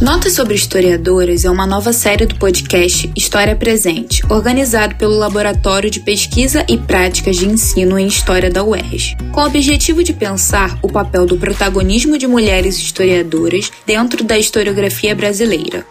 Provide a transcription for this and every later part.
Notas sobre Historiadoras é uma nova série do podcast História Presente, organizado pelo Laboratório de Pesquisa e Práticas de Ensino em História da UERJ, com o objetivo de pensar o papel do protagonismo de mulheres historiadoras dentro da historiografia brasileira.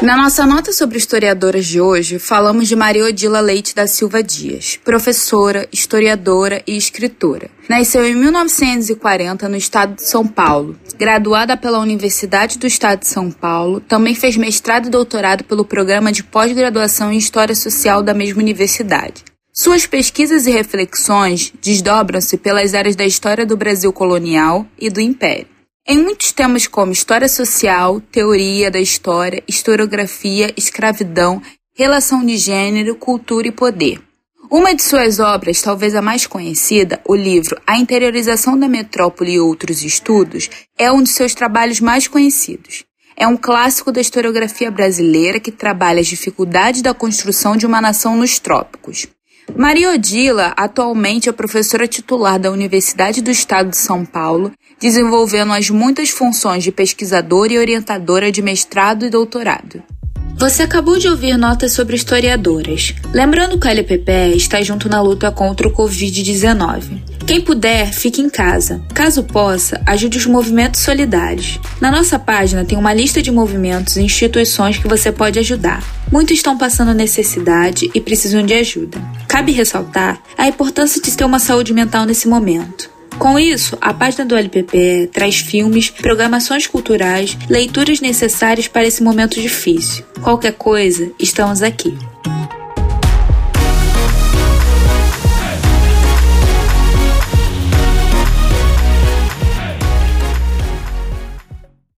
Na nossa nota sobre historiadoras de hoje, falamos de Maria Odila Leite da Silva Dias, professora, historiadora e escritora. Nasceu em 1940 no estado de São Paulo. Graduada pela Universidade do Estado de São Paulo, também fez mestrado e doutorado pelo programa de pós-graduação em História Social da mesma universidade. Suas pesquisas e reflexões desdobram-se pelas áreas da história do Brasil colonial e do Império. Em muitos temas como história social, teoria da história, historiografia, escravidão, relação de gênero, cultura e poder. Uma de suas obras, talvez a mais conhecida, o livro A Interiorização da Metrópole e Outros Estudos, é um de seus trabalhos mais conhecidos. É um clássico da historiografia brasileira que trabalha as dificuldades da construção de uma nação nos trópicos. Maria Odila atualmente é professora titular da Universidade do Estado de São Paulo, desenvolvendo as muitas funções de pesquisadora e orientadora de mestrado e doutorado. Você acabou de ouvir notas sobre historiadoras. Lembrando que a LPPE está junto na luta contra o Covid-19. Quem puder, fique em casa. Caso possa, ajude os movimentos solidários. Na nossa página tem uma lista de movimentos e instituições que você pode ajudar. Muitos estão passando necessidade e precisam de ajuda. Cabe ressaltar a importância de ter uma saúde mental nesse momento. Com isso, a página do LPPE traz filmes, programações culturais, leituras necessárias para esse momento difícil. Qualquer coisa, estamos aqui.